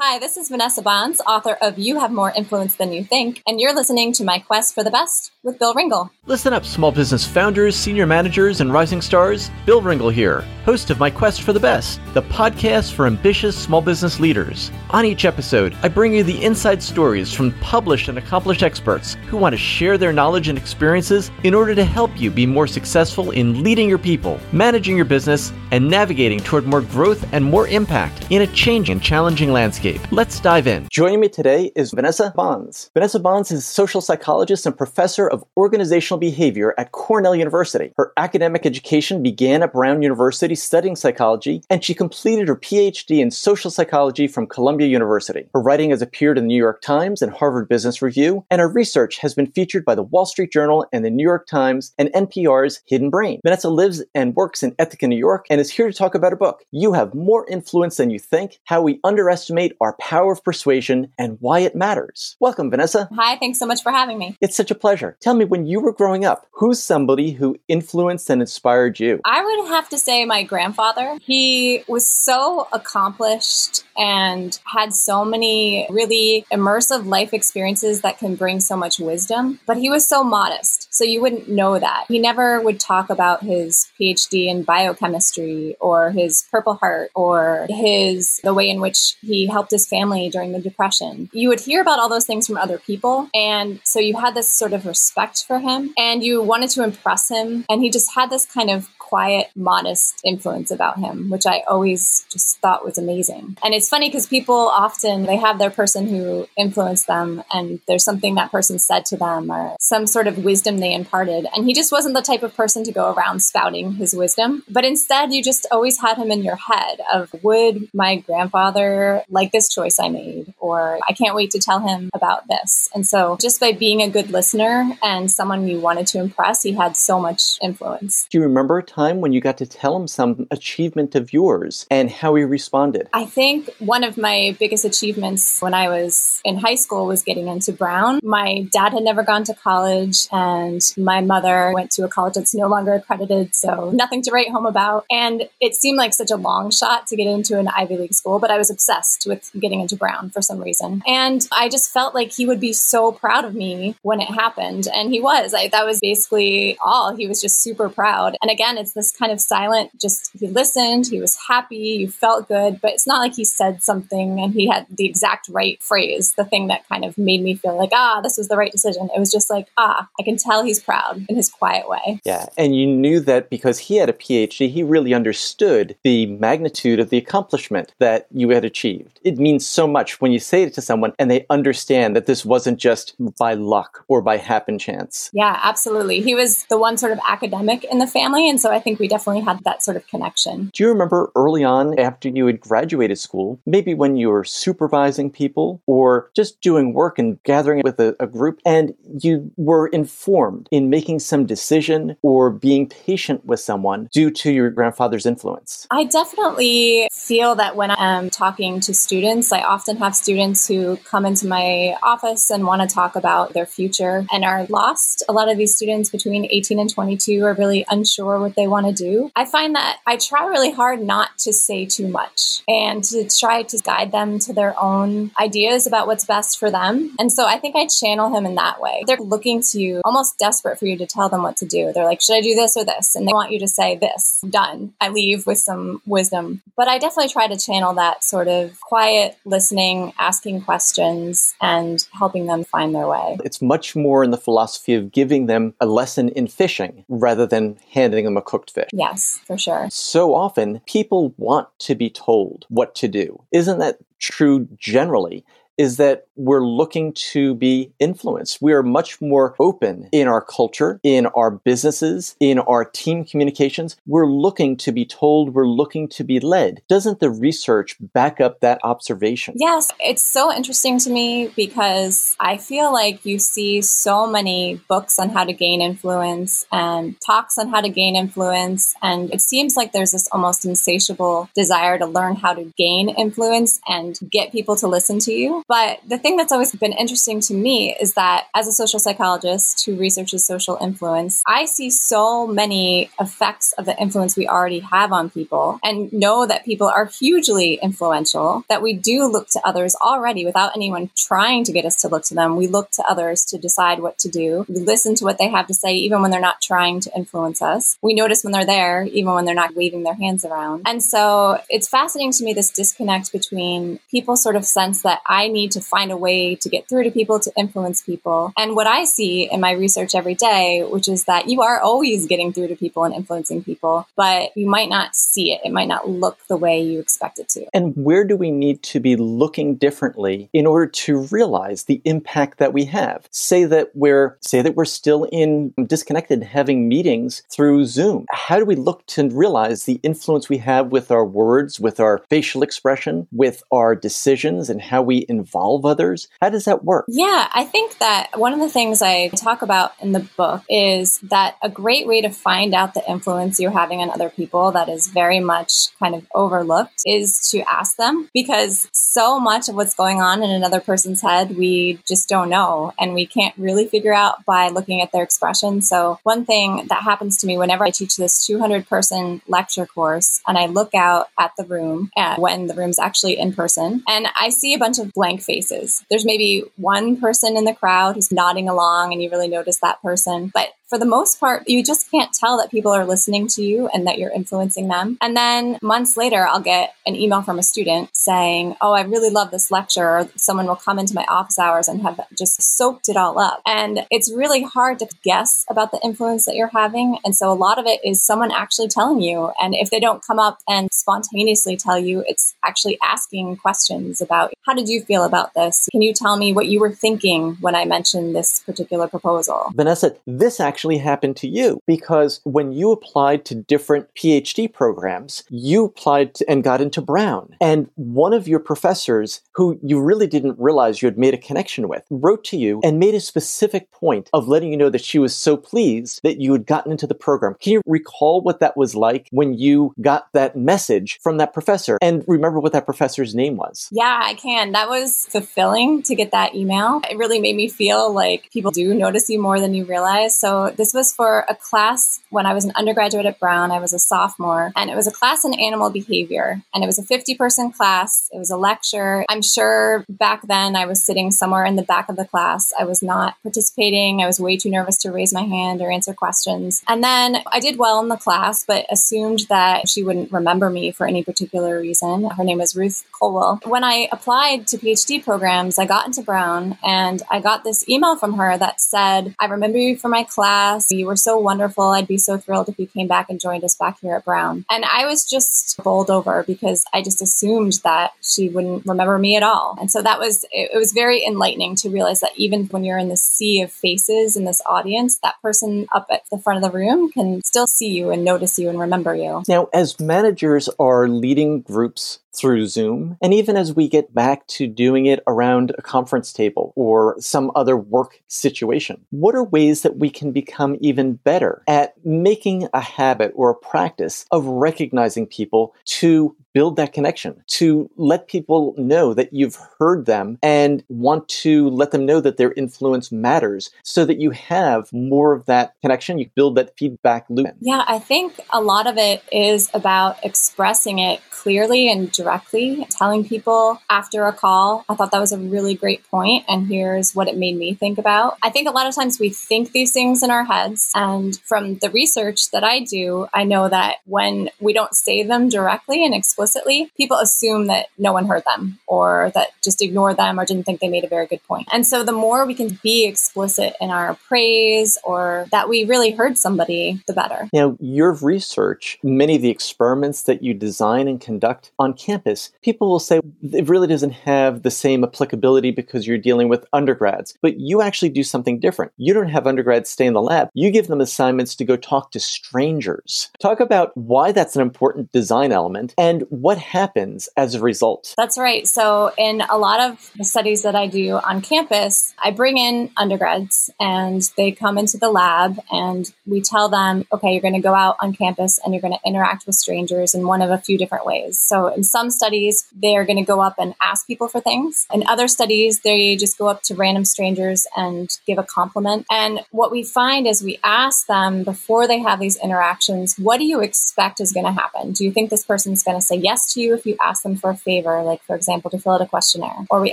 Hi, this is Vanessa Bohns, author of You Have More Influence Than You Think, and you're listening to My Quest for the Best with Bill Ringle. Listen up, small business founders, senior managers, and rising stars. Bill Ringle here, host of My Quest for the Best, the podcast for ambitious small business leaders. On each episode, I bring you the inside stories from published and accomplished experts who want to share their knowledge and experiences in order to help you be more successful in leading your people, managing your business, and navigating toward more growth and more impact in a changing and challenging landscape. Let's dive in. Joining me today is Vanessa Bohns. Vanessa Bohns is a social psychologist and professor of organizational behavior at Cornell University. Her academic education began at Brown University studying psychology, and she completed her PhD in social psychology from Columbia University. Her writing has appeared in the New York Times and Harvard Business Review, and her research has been featured by the Wall Street Journal and the New York Times and NPR's Hidden Brain. Vanessa lives and works in Ithaca, New York, and is here to talk about her book, You Have More Influence Than You Think How We Underestimate Our Power of Persuasion and Why It Matters. Welcome, Vanessa. Hi, thanks so much for having me. It's such a pleasure. Tell me, when you were growing up, who's somebody who influenced and inspired you? I would have to say my grandfather. He was so accomplished and had so many really immersive life experiences that can bring so much wisdom, but he was so modest. So you wouldn't know that. He never would talk about his PhD in biochemistry or his Purple Heart or his the way in which he helped his family during the depression. You would hear about all those things from other people and so you had this sort of respect for him and you wanted to impress him and he just had this kind of quiet, modest influence about him, which I always just thought was amazing. And it's funny because people often they have their person who influenced them and there's something that person said to them or some sort of wisdom they imparted. And he just wasn't the type of person to go around spouting his wisdom. But instead you just always had him in your head of would my grandfather like this choice I made? Or I can't wait to tell him about this. And so just by being a good listener and someone you wanted to impress, he had so much influence. Do you remember a time when you got to tell him some achievement of yours and how he responded? I think one of my biggest achievements when I was in high school was getting into Brown. My dad had never gone to college, and my mother went to a college that's no longer accredited, so nothing to write home about. And it seemed like such a long shot to get into an Ivy League school, but I was obsessed with getting into Brown for some reason. And I just felt like he would be so proud of me when it happened. And he was. I, that was basically all. He was just super proud. And again, it's this kind of silent, just he listened, he was happy, you felt good, but it's not like he said something and he had the exact right phrase, the thing that kind of made me feel like, ah, this was the right decision. It was just like, ah, I can tell he's proud in his quiet way. Yeah. And you knew that because he had a PhD, he really understood the magnitude of the accomplishment that you had achieved. It means so much when you say it to someone and they understand that this wasn't just by luck or by happen chance. Yeah, absolutely. He was the one sort of academic in the family. And so I think we definitely had that sort of connection. Do you remember early on after you had graduated school, maybe when you were supervising people or just doing work and gathering with a, a group, and you were informed in making some decision or being patient with someone due to your grandfather's influence? I definitely feel that when I'm talking to students, I often have students who come into my office and want to talk about their future and are lost. A lot of these students between 18 and 22 are really unsure what they want to do. I find that I try really hard not to say too much and to try to guide them to their own ideas about what's best for them. And so I think I channel him in that way. They're looking to you, almost desperate for you to tell them what to do. They're like, should I do this or this? And they want you to say this. Done. I leave with some wisdom. But I definitely try to channel that sort of quiet listening, asking questions, and helping them find their way. It's much more in the philosophy of giving them a lesson in fishing rather than handing them a cooked fish. Yes, for sure. So often people want to be told what to do. Isn't that true generally? Is that we're looking to be influenced. We are much more open in our culture, in our businesses, in our team communications. We're looking to be told, we're looking to be led. Doesn't the research back up that observation? Yes, it's so interesting to me because I feel like you see so many books on how to gain influence and talks on how to gain influence. And it seems like there's this almost insatiable desire to learn how to gain influence and get people to listen to you. But the thing that's always been interesting to me is that as a social psychologist who researches social influence, I see so many effects of the influence we already have on people and know that people are hugely influential, that we do look to others already without anyone trying to get us to look to them. We look to others to decide what to do. We listen to what they have to say, even when they're not trying to influence us. We notice when they're there, even when they're not waving their hands around. And so it's fascinating to me this disconnect between people sort of sense that I need to find a way to get through to people, to influence people. And what I see in my research every day, which is that you are always getting through to people and influencing people, but you might not see it. It might not look the way you expect it to. And where do we need to be looking differently in order to realize the impact that we have? Say that we're say that we're still in um, disconnected having meetings through Zoom. How do we look to realize the influence we have with our words, with our facial expression, with our decisions and how we involve others? How does that work? Yeah, I think that one of the things I talk about in the book is that a great way to find out the influence you're having on other people that is very much kind of overlooked is to ask them because so much of what's going on in another person's head we just don't know and we can't really figure out by looking at their expression. So one thing that happens to me whenever I teach this 200 person lecture course and I look out at the room at when the room's actually in person and I see a bunch of blank faces. There's maybe one person in the crowd who's nodding along and you really notice that person, but for the most part, you just can't tell that people are listening to you and that you're influencing them. And then months later, I'll get an email from a student saying, Oh, I really love this lecture. Or someone will come into my office hours and have just soaked it all up. And it's really hard to guess about the influence that you're having. And so a lot of it is someone actually telling you. And if they don't come up and spontaneously tell you, it's actually asking questions about how did you feel about this? Can you tell me what you were thinking when I mentioned this particular proposal? Vanessa, this actually actually happened to you because when you applied to different PhD programs, you applied to, and got into Brown. And one of your professors, who you really didn't realize you had made a connection with, wrote to you and made a specific point of letting you know that she was so pleased that you had gotten into the program. Can you recall what that was like when you got that message from that professor and remember what that professor's name was? Yeah, I can. That was fulfilling to get that email. It really made me feel like people do notice you more than you realize. So this was for a class when I was an undergraduate at Brown. I was a sophomore, and it was a class in animal behavior. And it was a 50 person class. It was a lecture. I'm sure back then I was sitting somewhere in the back of the class. I was not participating. I was way too nervous to raise my hand or answer questions. And then I did well in the class, but assumed that she wouldn't remember me for any particular reason. Her name is Ruth Colwell. When I applied to PhD programs, I got into Brown and I got this email from her that said, I remember you from my class You were so wonderful. I'd be so thrilled if you came back and joined us back here at Brown. And I was just bowled over because I just assumed that she wouldn't remember me at all. And so that was, it, was very enlightening to realize that even when you're in the sea of faces in this audience, that person up at the front of the room can still see you and notice you and remember you. Now, as managers are leading groups through Zoom. And even as we get back to doing it around a conference table or some other work situation, what are ways that we can become even better at making a habit or a practice of recognizing people to build that connection, to let people know that you've heard them and want to let them know that their influence matters so that you have more of that connection. You build that feedback loop. Yeah, I think a lot of it is about expressing it clearly and directly, telling people after a call. I thought that was a really great point, and here's what it made me think about. I think a lot of times we think these things in our heads, and from the research that I do, I know that when we don't say them directly and explicitly, explicitly, people assume that no one heard them or that just ignore them or didn't think they made a very good point. And so the more we can be explicit in our praise or that we really heard somebody, the better. Now, your research, many of the experiments that you design and conduct on campus, people will say it really doesn't have the same applicability because you're dealing with undergrads. But you actually do something different. You don't have undergrads stay in the lab. You give them assignments to go talk to strangers. Talk about why that's an important design element and what happens as a result? That's right. So, in a lot of the studies that I do on campus, I bring in undergrads and they come into the lab and we tell them, okay, you're going to go out on campus and you're going to interact with strangers in one of a few different ways. So, in some studies, they're going to go up and ask people for things. In other studies, they just go up to random strangers and give a compliment. And what we find is we ask them before they have these interactions, what do you expect is going to happen? Do you think this person's going to say yes to you if you ask them for a favor, like, for example, to fill out a questionnaire? Or we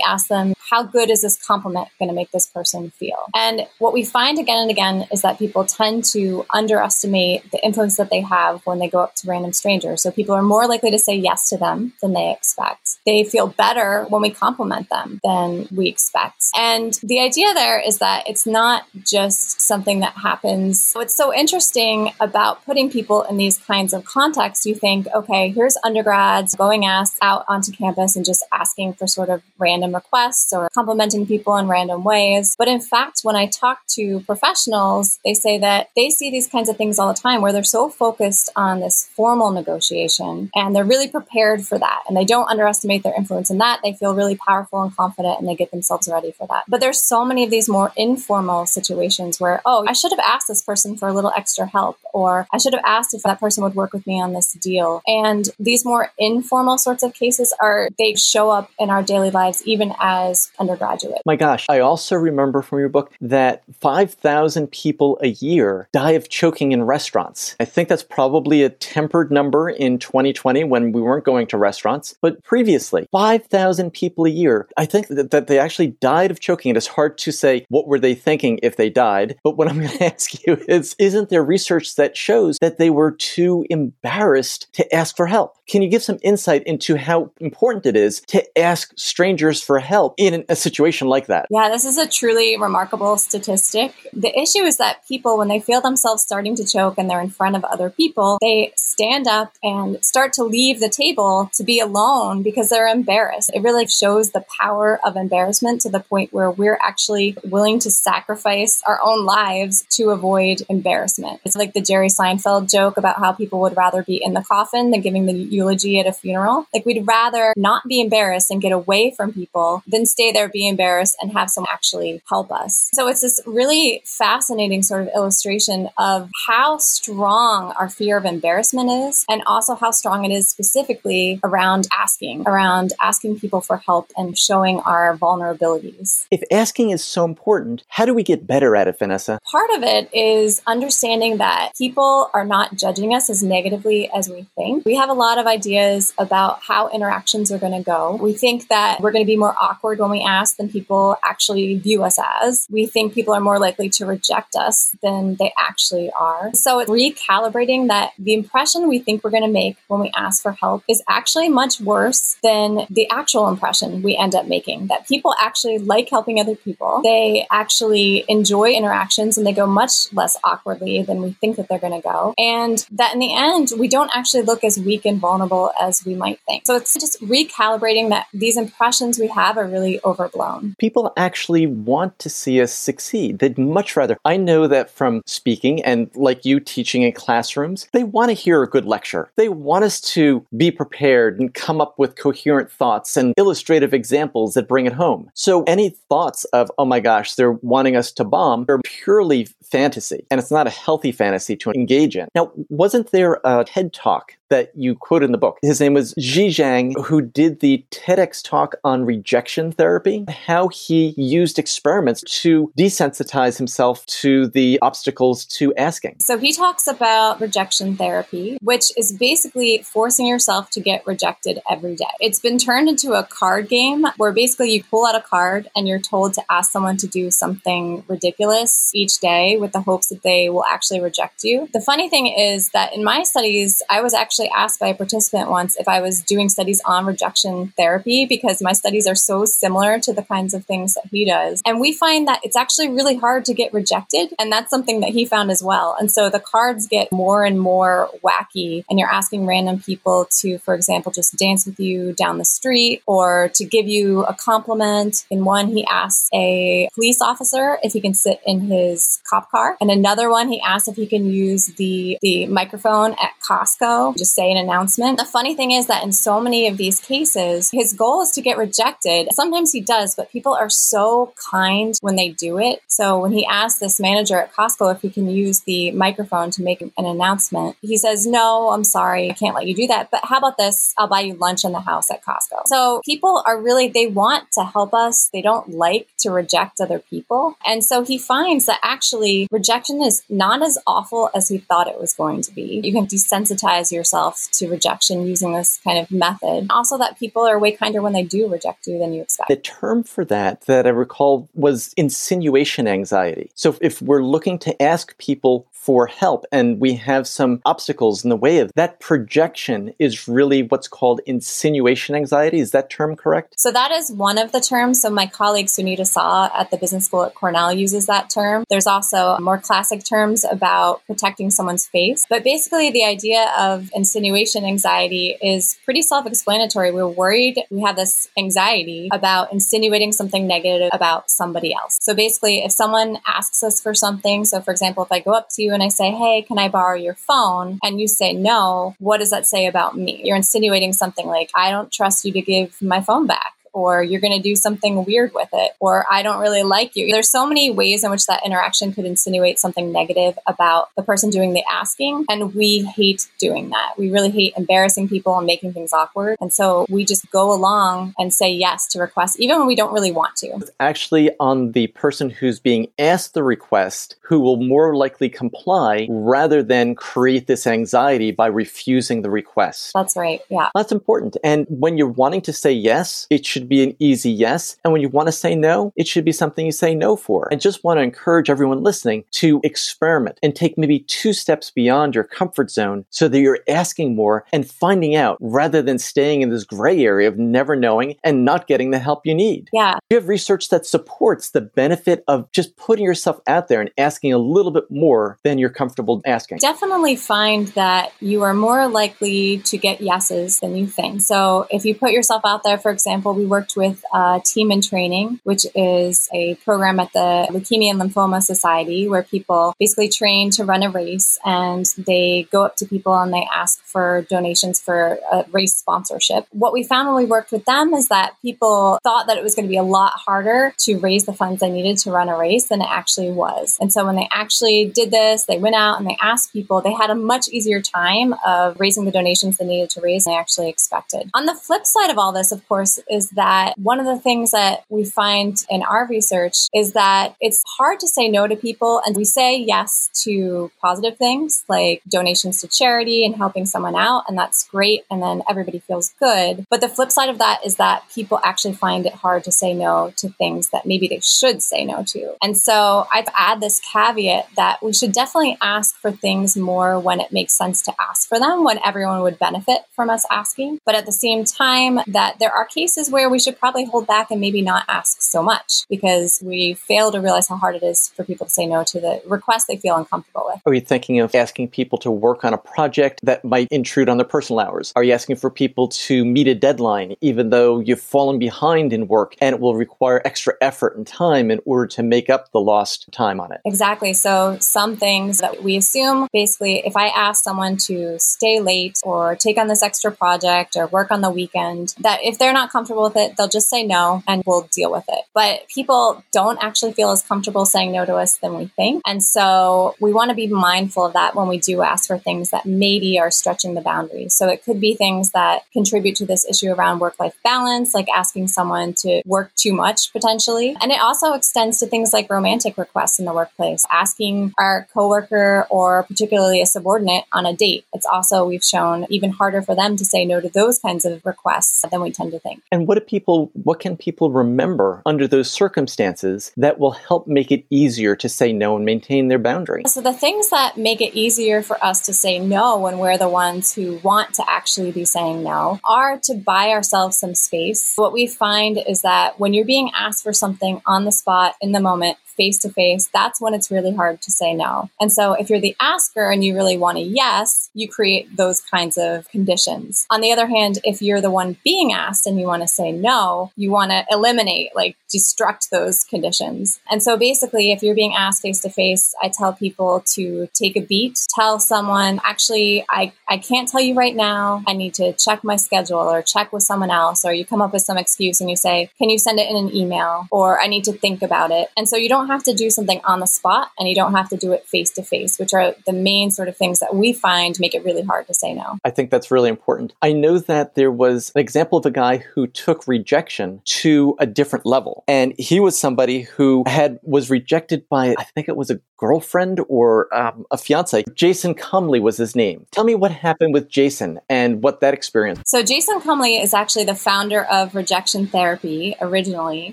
ask them, how good is this compliment going to make this person feel? And what we find again and again is that people tend to underestimate the influence that they have when they go up to random strangers. So people are more likely to say yes to them than they expect. They feel better when we compliment them than we expect. And the idea there is that it's not just something that happens. What's so interesting about putting people in these kinds of contexts, you think, okay, here's undergrads going asked out onto campus and just asking for sort of random requests or complimenting people in random ways. But in fact, when I talk to professionals, they say that they see these kinds of things all the time where they're so focused on this formal negotiation and they're really prepared for that and they don't underestimate their influence in that. They feel really powerful and confident and they get themselves ready for that. But there's so many of these more informal situations where, oh, I should have asked this person for a little extra help or I should have asked if that person would work with me on this deal. And these more informal sorts of cases are, they show up in our daily lives even as undergraduate. My gosh, I also remember from your book that 5,000 people a year die of choking in restaurants. I think that's probably a tempered number in 2020 when we weren't going to restaurants, but previously, 5,000 people a year. I think that, that they actually died of choking. It is hard to say what were they thinking if they died, but what I'm going to ask you is isn't there research that shows that they were too embarrassed to ask for help? Can you give some insight into how important it is to ask strangers for help in a situation like that? Yeah, this is a truly remarkable statistic. The issue is that people, when they feel themselves starting to choke and they're in front of other people, they stand up and start to leave the table to be alone because they're embarrassed. It really shows the power of embarrassment to the point where we're actually willing to sacrifice our own lives to avoid embarrassment. It's like the Jerry Seinfeld joke about how people would rather be in the coffin than giving the eulogy at a funeral. Like we'd rather not be embarrassed and get away from people than stay there, be embarrassed, and have someone actually help us. So it's this really fascinating sort of illustration of how strong our fear of embarrassment is, and also how strong it is specifically around asking, around asking people for help and showing our vulnerabilities. If asking is so important, how do we get better at it, Vanessa? Part of it is understanding that people are not judging us as negatively as we think. We have a lot of ideas about how interactions are going to go. We think that we're going to be more awkward when we ask than people actually view us as. We think people are more likely to reject us than they actually are. So it's recalibrating that the impression we think we're going to make when we ask for help is actually much worse than the actual impression we end up making. That people actually like helping other people. They actually enjoy interactions and they go much less awkwardly than we think that they're going to go. And that in the end, we don't actually look as weak and vulnerable as we might think. So it's just recalibrating that these impressions we have are really overblown. People actually want to see us succeed. They'd much rather. I know that from speaking and like you teaching in classrooms, they want to hear a good lecture. They want us to be prepared and come up with coherent thoughts and illustrative examples that bring it home. So any thoughts of, oh my gosh, they're wanting us to bomb are purely fantasy. And it's not a healthy fantasy to engage in. Now, wasn't there a TED talk that you quote in the book. His name was Jia Jiang, who did the TEDx talk on rejection therapy, how he used experiments to desensitize himself to the obstacles to asking. So he talks about rejection therapy, which is basically forcing yourself to get rejected every day. It's been turned into a card game where basically you pull out a card and you're told to ask someone to do something ridiculous each day with the hopes that they will actually reject you. The funny thing is that in my studies, I was actually actually asked by a participant once if I was doing studies on rejection therapy because my studies are so similar to the kinds of things that he does. And we find that it's actually really hard to get rejected. And that's something that he found as well. And so the cards get more and more wacky, and you're asking random people to, for example, just dance with you down the street or to give you a compliment. In one, he asks a police officer if he can sit in his cop car. And another one, he asks if he can use the, the microphone at Costco. Just say an announcement. The funny thing is that in so many of these cases, his goal is to get rejected. Sometimes he does, but people are so kind when they do it. So when he asked this manager at Costco if he can use the microphone to make an announcement, he says, No, I'm sorry, I can't let you do that. But how about this? I'll buy you lunch in the house at Costco. So people are really, they want to help us. They don't like to reject other people. And so he finds that actually rejection is not as awful as he thought it was going to be. You can desensitize yourself to rejection using this kind of method. Also, that people are way kinder when they do reject you than you expect. The term for that that I recall was insinuation anxiety. So if we're looking to ask people for help and we have some obstacles in the way of that projection is really what's called insinuation anxiety. Is that term correct? So that is one of the terms. So my colleague Sunita Sah at the business school at Cornell uses that term. There's also more classic terms about protecting someone's face. But basically the idea of insinuation anxiety is pretty self-explanatory. We're worried, we have this anxiety about insinuating something negative about somebody else. So basically if someone asks us for something, so for example, if I go up to you and I say, Hey, can I borrow your phone? And you say no, what does that say about me? You're insinuating something like, I don't trust you to give my phone back or you're going to do something weird with it, or I don't really like you. There's so many ways in which that interaction could insinuate something negative about the person doing the asking. And we hate doing that. We really hate embarrassing people and making things awkward. And so we just go along and say yes to requests, even when we don't really want to. It's actually on the person who's being asked the request who will more likely comply rather than create this anxiety by refusing the request. That's right. Yeah. That's important. And when you're wanting to say yes, it should be an easy yes. And when you want to say no, it should be something you say no for. I just want to encourage everyone listening to experiment and take maybe two steps beyond your comfort zone so that you're asking more and finding out rather than staying in this gray area of never knowing and not getting the help you need. Yeah. You have research that supports the benefit of just putting yourself out there and asking a little bit more than you're comfortable asking. Definitely find that you are more likely to get yeses than you think. So if you put yourself out there, for example, we worked with uh, Team in Training, which is a program at the Leukemia and Lymphoma Society where people basically train to run a race and they go up to people and they ask for donations for a race sponsorship. What we found when we worked with them is that people thought that it was going to be a lot harder to raise the funds they needed to run a race than it actually was. And so when they actually did this, they went out and they asked people, they had a much easier time of raising the donations they needed to raise than they actually expected. On the flip side of all this, of course, is that one of the things that we find in our research is that it's hard to say no to people. And we say yes to positive things like donations to charity and helping someone out. And that's great. And then everybody feels good. But the flip side of that is that people actually find it hard to say no to things that maybe they should say no to. And so I've add this caveat that we should definitely ask for things more when it makes sense to ask for them, when everyone would benefit from us asking. But at the same time, that there are cases where we should probably hold back and maybe not ask so much because we fail to realize how hard it is for people to say no to the request they feel uncomfortable with. Are you thinking of asking people to work on a project that might intrude on their personal hours? Are you asking for people to meet a deadline even though you've fallen behind in work and it will require extra effort and time in order to make up the lost time on it? Exactly. So some things that we assume basically if I ask someone to stay late or take on this extra project or work on the weekend, that if they're not comfortable with it, they'll just say no and we'll deal with it. But people don't actually feel as comfortable saying no to us than we think. And so we want to be mindful of that when we do ask for things that maybe are stretching the boundaries. So it could be things that contribute to this issue around work life balance, like asking someone to work too much potentially. And it also extends to things like romantic requests in the workplace, asking our coworker or particularly a subordinate on a date. It's also, we've shown, even harder for them to say no to those kinds of requests than we tend to think. And what people, what can people remember under those circumstances that will help make it easier to say no and maintain their boundary? So the things that make it easier for us to say no when we're the ones who want to actually be saying no are to buy ourselves some space. What we find is that when you're being asked for something on the spot in the moment, face to face, that's when it's really hard to say no. And so if you're the asker and you really want a yes, you create those kinds of conditions. On the other hand, if you're the one being asked and you want to say no, you want to eliminate, like destruct those conditions. And so basically, if you're being asked face to face, I tell people to take a beat, tell someone, actually, I, I can't tell you right now. I need to check my schedule or check with someone else. Or you come up with some excuse and you say, can you send it in an email? Or I need to think about it. And so you don't have to do something on the spot and you don't have to do it face to face, which are the main sort of things that we find make it really hard to say no. I think that's really important. I know that there was an example of a guy who took rejection to a different level. And he was somebody who had was rejected by I think it was a girlfriend or um, a fiance. Jason Comely was his name. Tell me what happened with Jason and what that experience. So Jason Comely is actually the founder of rejection therapy originally,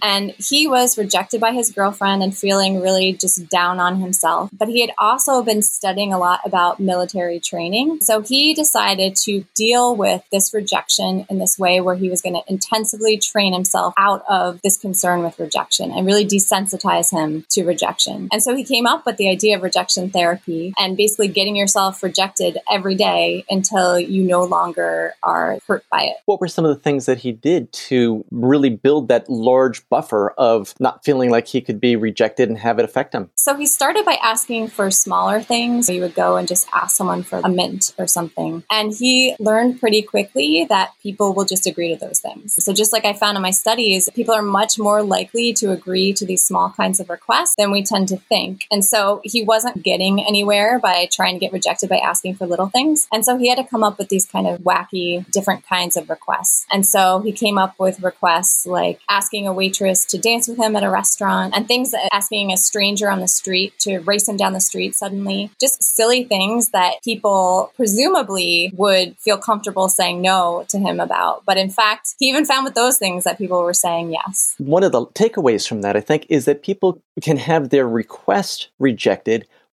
and he was rejected by his girlfriend and feeling really just down on himself. But he had also been studying a lot about military training. So he decided to deal with this rejection in this way where he was going to intensively train himself out of this concern with rejection and really desensitize him to rejection. And so he came up with the idea of rejection therapy and basically getting yourself rejected every day until you no longer are hurt by it. What were some of the things that he did to really build that large buffer of not feeling like he could be rejected and have it affect him? So he started by asking for smaller things. He would go and just ask someone for a mint or something. And he learned pretty quickly that people will just agree to those things. So just like I found in my studies, people are much more likely to agree to these small kinds of requests than we tend to think. And so he wasn't getting anywhere by trying to get rejected by asking for little things. And so he had to come up with these kind of wacky, different kinds of requests. And so he came up with requests like asking a waitress to dance with him at a restaurant and things asking a stranger on the street to race him down the street suddenly. Just silly things that people presumably would feel comfortable saying no to him about. But in fact, he even found with those things that people were saying yes. One of the takeaways from that, I think, is that people can have their request rejected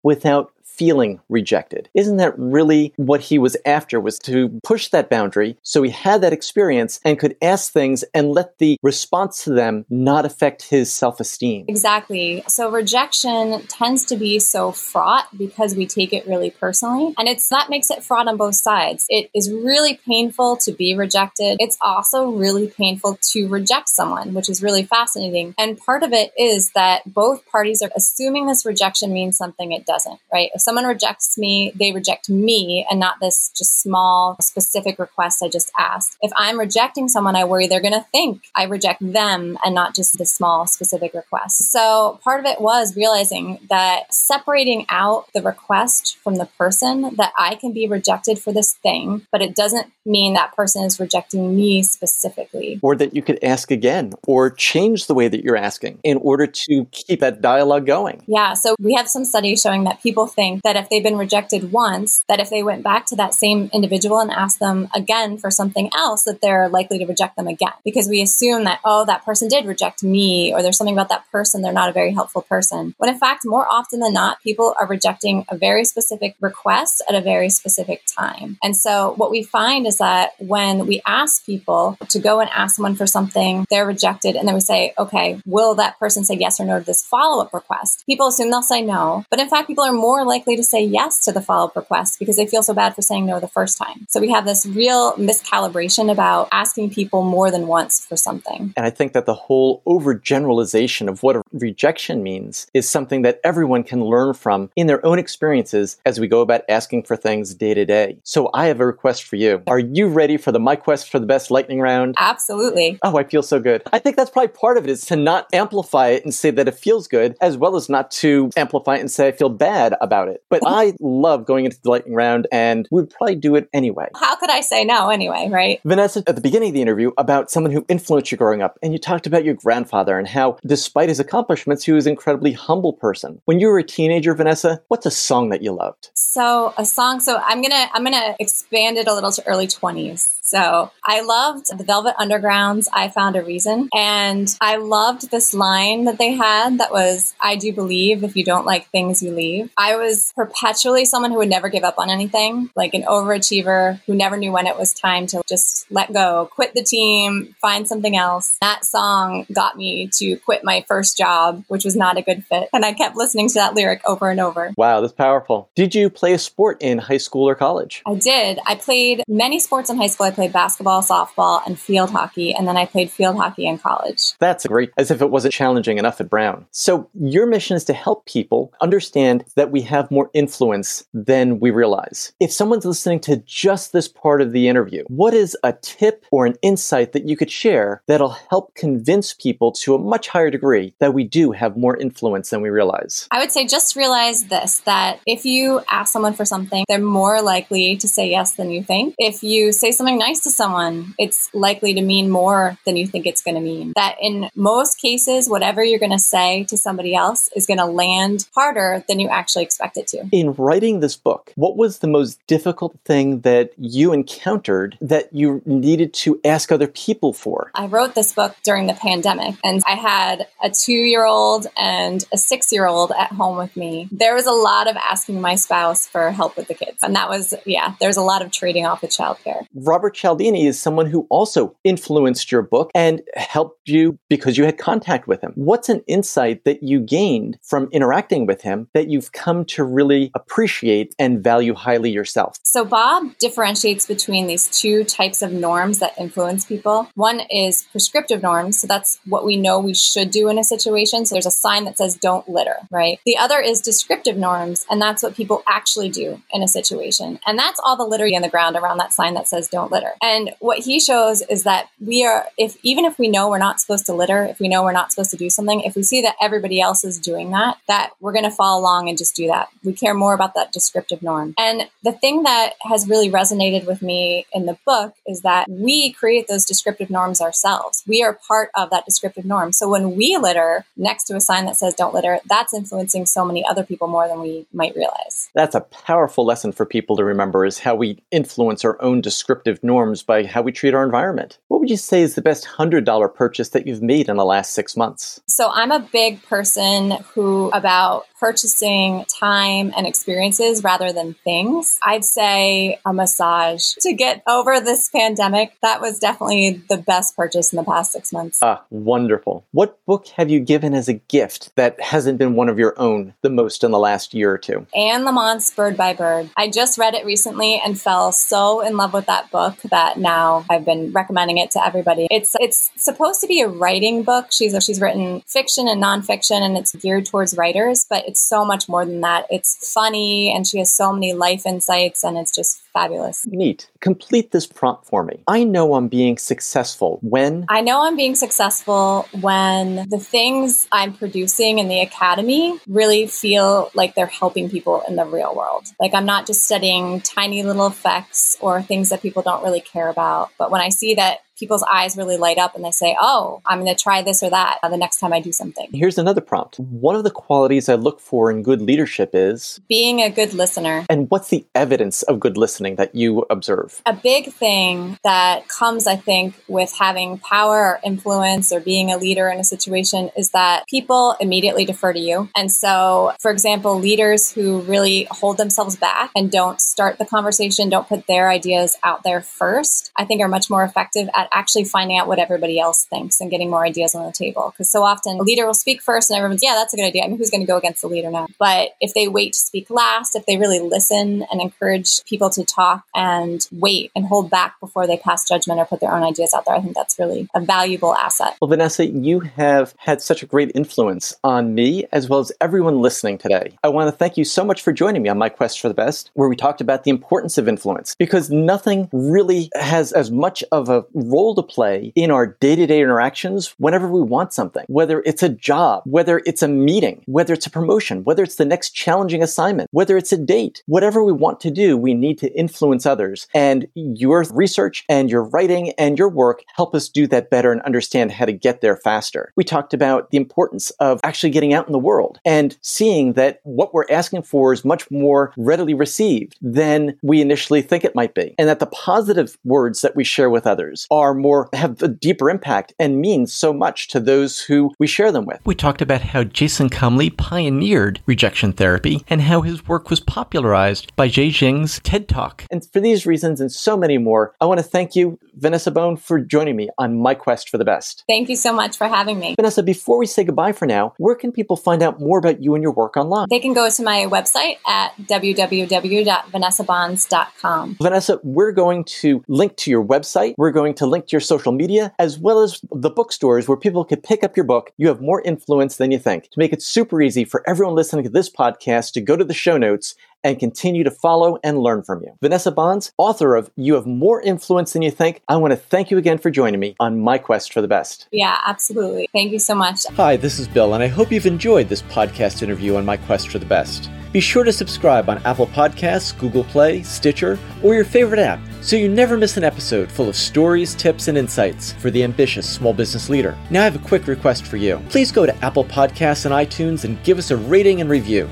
without feeling rejected. Isn't that really what he was after was to push that boundary so he had that experience and could ask things and let the response to them not affect his self-esteem. Exactly. So rejection tends to be so fraught because we take it really personally and it's that makes it fraught on both sides. It is really painful to be rejected. It's also really painful to reject someone, which is really fascinating. And part of it is that both parties are assuming this rejection means something it doesn't, right? If someone rejects me, they reject me and not this just small specific request I just asked. If I'm rejecting someone, I worry they're going to think I reject them and not just the small specific request. So part of it was realizing that separating out the request from the person that I can be rejected for this thing, but it doesn't mean that person is rejecting me specifically. Or that you could ask again or change the way that you're asking in order to keep that dialogue going. Yeah. So we have some studies showing that people think that if they've been rejected once, that if they went back to that same individual and asked them again for something else, that they're likely to reject them again. Because we assume that, oh, that person did reject me, or there's something about that person, they're not a very helpful person. When in fact, more often than not, people are rejecting a very specific request at a very specific time. And so what we find is that when we ask people to go and ask someone for something, they're rejected, and then we say, okay, will that person say yes or no to this follow up request? People assume they'll say no, but in fact, people are more likely likely to say yes to the follow up request because they feel so bad for saying no the first time. So we have this real miscalibration about asking people more than once for something. And I think that the whole overgeneralization of what a rejection means is something that everyone can learn from in their own experiences as we go about asking for things day to day. So I have a request for you. Are you ready for the My Quest for the Best lightning round? Absolutely. Oh, I feel so good. I think that's probably part of it is to not amplify it and say that it feels good, as well as not to amplify it and say I feel bad about it. But I love going into the lightning round and we'd probably do it anyway. How could I say no anyway, right? Vanessa, at the beginning of the interview, about someone who influenced you growing up, and you talked about your grandfather and how, despite his accomplishments, he was an incredibly humble person. When you were a teenager, Vanessa, what's a song that you loved? So a song. So I'm gonna I'm gonna expand it a little to early 20s. So I loved the Velvet Underground's I Found a Reason. And I loved this line that they had that was, I do believe if you don't like things, you leave. I was was perpetually someone who would never give up on anything, like an overachiever who never knew when it was time to just let go, quit the team, find something else. That song got me to quit my first job, which was not a good fit. And I kept listening to that lyric over and over. Wow, that's powerful. Did you play a sport in high school or college? I did. I played many sports in high school. I played basketball, softball, and field hockey. And then I played field hockey in college. That's great, as if it wasn't challenging enough at Brown. So, your mission is to help people understand that we have more influence than we realize. If someone's listening to just this part of the interview, what is a tip or an insight that you could share that'll help convince people to a much higher degree that we do have more influence than we realize? I would say just realize this that if you ask someone for something, they're more likely to say yes than you think. If you say something nice to someone, it's likely to mean more than you think it's going to mean. That in most cases, whatever you're going to say to somebody else is going to land harder than you actually expect it to. In writing this book, what was the most difficult thing that you encountered that you needed to ask other people for? I wrote this book during the pandemic, and I had a two year old and a six year old at home with me. There was a lot of asking my spouse for help with the kids. And that was, yeah, there's a lot of trading off with childcare. Robert Cialdini is someone who also influenced your book and helped you because you had contact with him. What's an insight that you gained from interacting with him that you've come to really appreciate and value highly yourself? So, Bob differentiates between these two types of norms that influence people. One is prescriptive norms. So, that's what we know we should do in a situation. So, there's a sign that says don't litter, right? The other is descriptive norms. And that's what people actually do in a situation. And that's all the litter on the ground around that sign that says don't litter. And what he shows is that we are, if even if we know we're not supposed to litter, if we know we're not supposed to do something, if we see that everybody else is doing that, that we're going to follow along and just do that. We care more about that descriptive norm. And the thing that has really resonated with me in the book is that we create those descriptive norms ourselves. We are part of that descriptive norm. So when we litter next to a sign that says don't litter, that's influencing so many other people more than we might realize. That's a powerful lesson for people to remember is how we influence our own descriptive norms by how we treat our environment. What would you say is the best $100 purchase that you've made in the last six months? So I'm a big person who about purchasing time and experiences rather than things. I'd say a massage to get over this pandemic. That was definitely the best purchase in the past six months. Ah, wonderful. What book have you given as a gift that hasn't been one of your own the most in the last year or two? Anne Lamott's Bird by Bird. I just read it recently and fell so in love with that book that now I've been recommending it to everybody. It's it's supposed to be a writing book. She's she's written fiction and nonfiction and it's geared towards writers, but it's so much more than that. It's funny and she has so many life insights and it's just fabulous. Neat. Complete this prompt for me. I know I'm being successful when I know I'm being successful when the things I'm producing in the academy really feel like they're helping people in the real world. Like I'm not just studying tiny little effects or things that people don't really care about, but when I see that people's eyes really light up and they say, Oh, I'm going to try this or that uh, the next time I do something. Here's another prompt. One of the qualities I look for in good leadership is being a good listener. And what's the evidence of good listening that you observe? A big thing that comes, I think, with having power or influence or being a leader in a situation is that people immediately defer to you. And so, for example, leaders who really hold themselves back and don't start the conversation, don't put their ideas out there first, I think are much more effective at actually finding out what everybody else thinks and getting more ideas on the table. Because so often a leader will speak first and everyone's, yeah, that's a good idea. I mean, who's going to go against the leader now? But if they wait to speak last, if they really listen and encourage people to talk and wait and hold back before they pass judgment or put their own ideas out there, I think that's really a valuable asset. Well, Vanessa, you have had such a great influence on me as well as everyone listening today. I want to thank you so much for joining me on my quest for the best, where we talked about the importance of influence because nothing really has as much of a role role to play in our day to day interactions whenever we want something, whether it's a job, whether it's a meeting, whether it's a promotion, whether it's the next challenging assignment, whether it's a date, whatever we want to do, we need to influence others. And your research and your writing and your work help us do that better and understand how to get there faster. We talked about the importance of actually getting out in the world and seeing that what we're asking for is much more readily received than we initially think it might be. And that the positive words that we share with others are are more, have a deeper impact and mean so much to those who we share them with. We talked about how Jason Comely pioneered rejection therapy and how his work was popularized by Jia Jiang's TED Talk. And for these reasons and so many more, I want to thank you, Vanessa Bone, for joining me on my quest for the best. Thank you so much for having me. Vanessa, before we say goodbye for now, where can people find out more about you and your work online? They can go to my website at www.vanessabohns.com. Vanessa, we're going to link to your website. We're going to link to your social media as well as the bookstores where people can pick up your book. You have more influence than you think. To make it super easy for everyone listening to this podcast to go to the show notes and continue to follow and learn from you. Vanessa Bohns, author of You Have More Influence Than You Think, I want to thank you again for joining me on my quest for the best. Yeah, absolutely. Thank you so much. Hi, this is Bill, and I hope you've enjoyed this podcast interview on my quest for the best. Be sure to subscribe on Apple Podcasts, Google Play, Stitcher, or your favorite app so you never miss an episode full of stories, tips, and insights for the ambitious small business leader. Now, I have a quick request for you. Please go to Apple Podcasts and iTunes and give us a rating and review.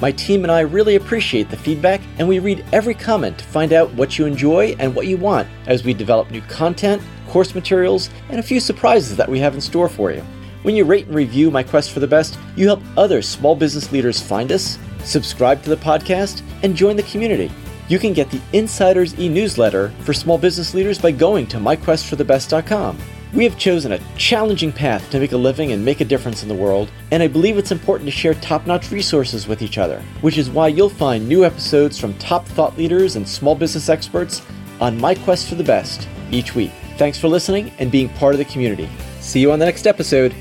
My team and I really appreciate the feedback, and we read every comment to find out what you enjoy and what you want as we develop new content, course materials, and a few surprises that we have in store for you. When you rate and review My Quest for the Best, you help other small business leaders find us, subscribe to the podcast, and join the community. You can get the Insiders e newsletter for small business leaders by going to myquestforthebest.com. We have chosen a challenging path to make a living and make a difference in the world, and I believe it's important to share top notch resources with each other, which is why you'll find new episodes from top thought leaders and small business experts on My Quest for the Best each week. Thanks for listening and being part of the community. See you on the next episode.